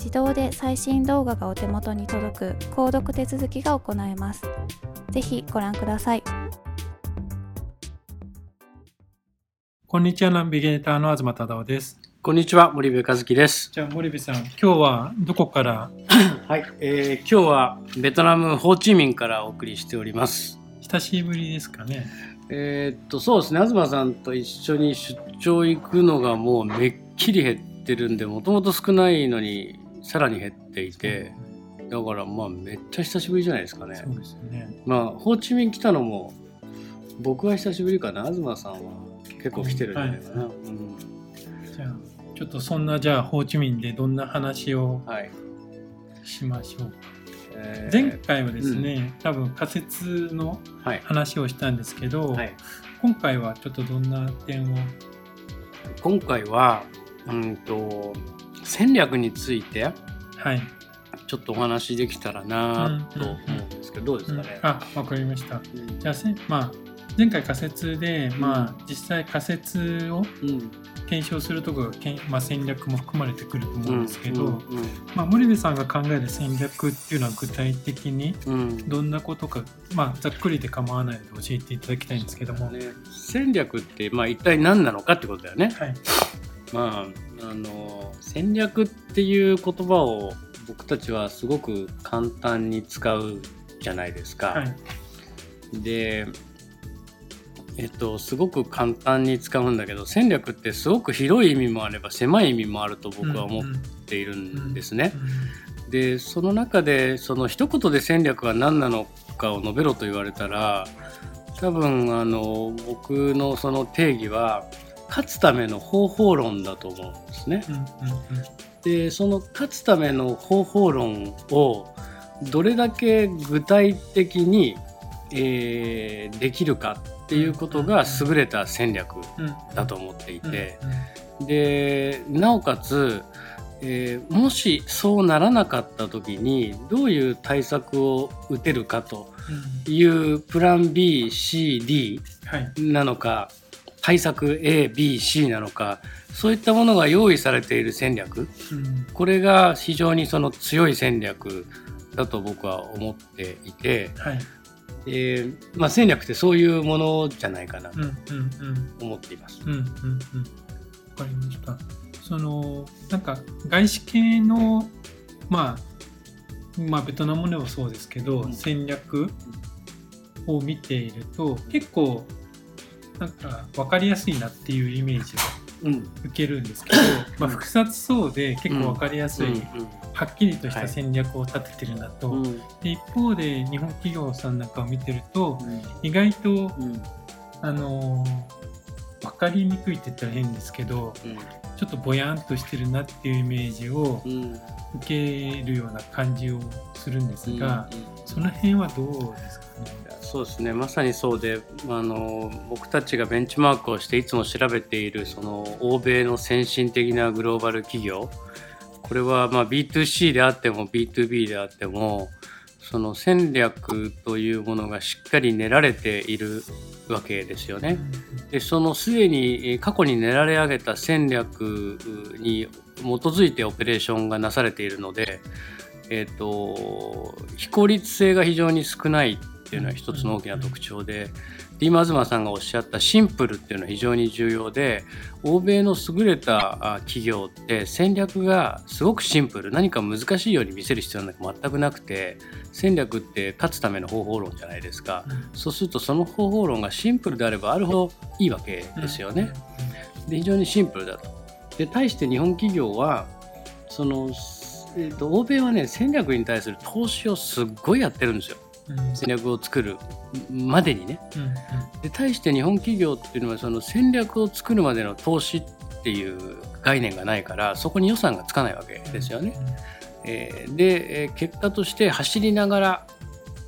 自動で最新動画がお手元に届く購読手続きが行えます。ぜひご覧ください。こんにちは、ナビゲーターの東忠夫です。こんにちは、森部和樹です。じゃあ、森部さん、今日はどこから？はい、えー、今日はベトナムホーチミンからお送りしております。久しぶりですかね。えー、っと、そうですね、東さんと一緒に出張行くのがもうめっきり減ってるんで、もともと少ないのにさらに減っていて、だからまあめっちゃ久しぶりじゃないですかね。そうですね。まあホーチミン来たのも僕は久しぶりかな。東さんは結構来てるんじゃないかな。はい、うん、じゃあちょっとそんなじゃあホーチミンでどんな話をしましょうか。はいえー、前回はですね、うん、多分仮説の話をしたんですけど、はい、今回はちょっとどんな点を？今回はうんと戦略について、はい、ちょっとお話できたらなと思うんですけど、どうですかね？あわかりました。じゃあせ、まあ、前回仮説で、まあ、実際仮説を検証するところがけん、まあ、戦略も含まれてくると思うんですけど、まあ、森部さんが考える戦略っていうのは具体的にどんなことか、まあ、ざっくりで構わないので教えていただきたいんですけども。ね、戦略って、まあ、一体何なのかってことだよね。はいまあ、あの戦略っていう言葉を僕たちはすごく簡単に使うじゃないですか。はい、でえっと、すごく簡単に使うんだけど戦略ってすごく広い意味もあれば狭い意味もあると僕は思っているんですね。でその中でその一言で戦略は何なのかを述べろと言われたら多分あの僕のその定義は勝つための方法論だと思うんですね。でその勝つための方法論をどれだけ具体的に、えー、できるかっていうことが優れた戦略だと思っていて。でなおかつ、えー、もしそうならなかった時にどういう対策を打てるかというプラン BCD なのか、対策 ABC なのかそういったものが用意されている戦略、うん、これが非常にその強い戦略だと僕は思っていて、はい。えーまあ、戦略ってそういうものじゃないかなと思っています。わ、うんうん、かりました。そのなんか外資系の、まあ、まあベトナムでもそうですけど、うん、戦略を見ていると結構なんか分かりやすいなっていうイメージを受けるんですけど、うん、まあ、複雑そうで結構分かりやすいはっきりとした戦略を立ててるなと、はい、で一方で日本企業さんなんかを見てると、うん、意外と、うん、あの分かりにくいって言ったら変ですけど、うん、ちょっとぼやんとしてるなっていうイメージを受けるような感じをするんですが、その辺はどうですかね？そうですね。まさにそうであの僕たちがベンチマークをしていつも調べているその欧米の先進的なグローバル企業。これはま B2C であっても B2B であってもその戦略というものがしっかり練られているわけですよね。でそのすでに過去に練られ上げた戦略に基づいてオペレーションがなされているので、えーと、非効率性が非常に少ないっていうのは一つの大きな特徴でディーマズマさんがおっしゃったシンプルっていうのは非常に重要で欧米の優れた企業って戦略がすごくシンプル何か難しいように見せる必要なんか全くなくて戦略って勝つための方法論じゃないですか、そうするとその方法論がシンプルであればあるほどいいわけですよね。で非常にシンプルだと。で対して日本企業はその、えーと欧米はね戦略に対する投資をすっごいやってるんですよ。戦略を作るまでにね、で対して日本企業っていうのはその戦略を作るまでの投資っていう概念がないからそこに予算がつかないわけですよね。えー、で、えー、結果として走りながら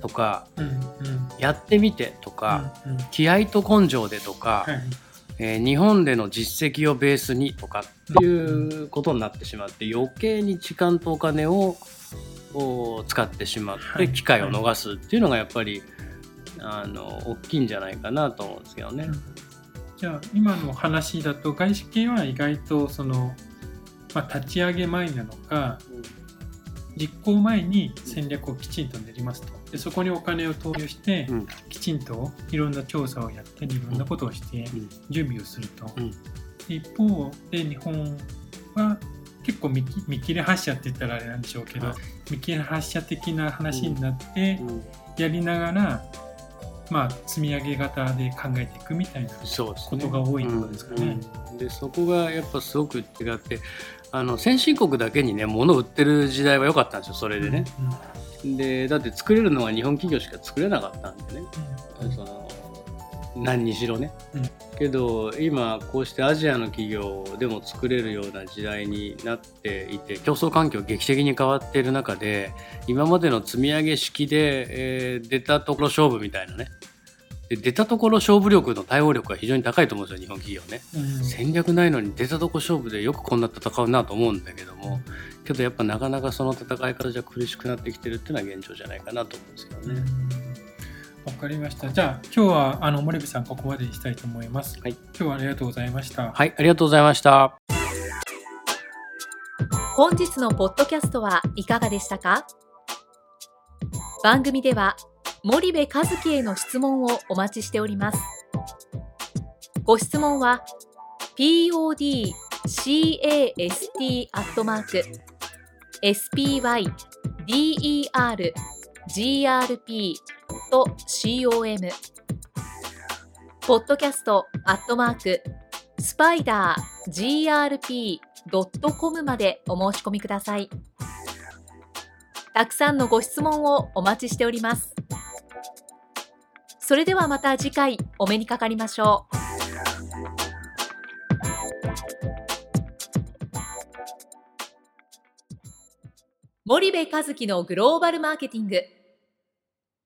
とか、うんうん、やってみてとか、うんうん、気合と根性でとか、はい、えー、日本での実績をベースにとかっていうことになってしまって余計に時間とお金をを使ってしまって機会を逃すっていうのがやっぱり、あの大きいんじゃないかなと思うんですけどね。じゃあ今の話だと外資系は意外とその、まあ、立ち上げ前なのか、実行前に戦略をきちんと練りますと。でそこにお金を投入して、うん、きちんといろんな調査をやったりいろんなことをして準備をすると、うん、一方で日本は結構見見切れ発車って言ったらあれなんでしょうけど、はい、見切れ発車的な話になって、やりながら、まあ、積み上げ型で考えていくみたいなことが多いとですかね。でそこがやっぱすごく違ってあの先進国だけにね物を売ってる時代は良かったんですよそれでね。うんうん、でだって作れるのは日本企業しか作れなかったんでね、うん、その何にしろね。けど今こうしてアジアの企業でも作れるような時代になっていて競争環境劇的に変わっている中で今までの積み上げ式で、えー、出たところ勝負みたいなね。で出たところ勝負力の対応力が非常に高いと思うんですよ日本企業ね、うん、戦略ないのに出たとこ勝負でよくこんな戦うなと思うんだけども。けどやっぱなかなかその戦い方じゃ苦しくなってきてるっていうのは現状じゃないかなと思うんですけどね。うんわかりました。じゃあ今日はあの森部さんここまでにしたいと思います。はい。今日はありがとうございました。はい、ありがとうございました。本日のポッドキャストはいかがでしたか？番組では森部和樹への質問をお待ちしております。ご質問は podcast アットマーク spydergrp .com ポッドキャストアットマークスパイダー grp.com までお申し込みください。たくさんのご質問をお待ちしております。それではまた次回お目にかかりましょう。森部和樹のグローバルマーケティング。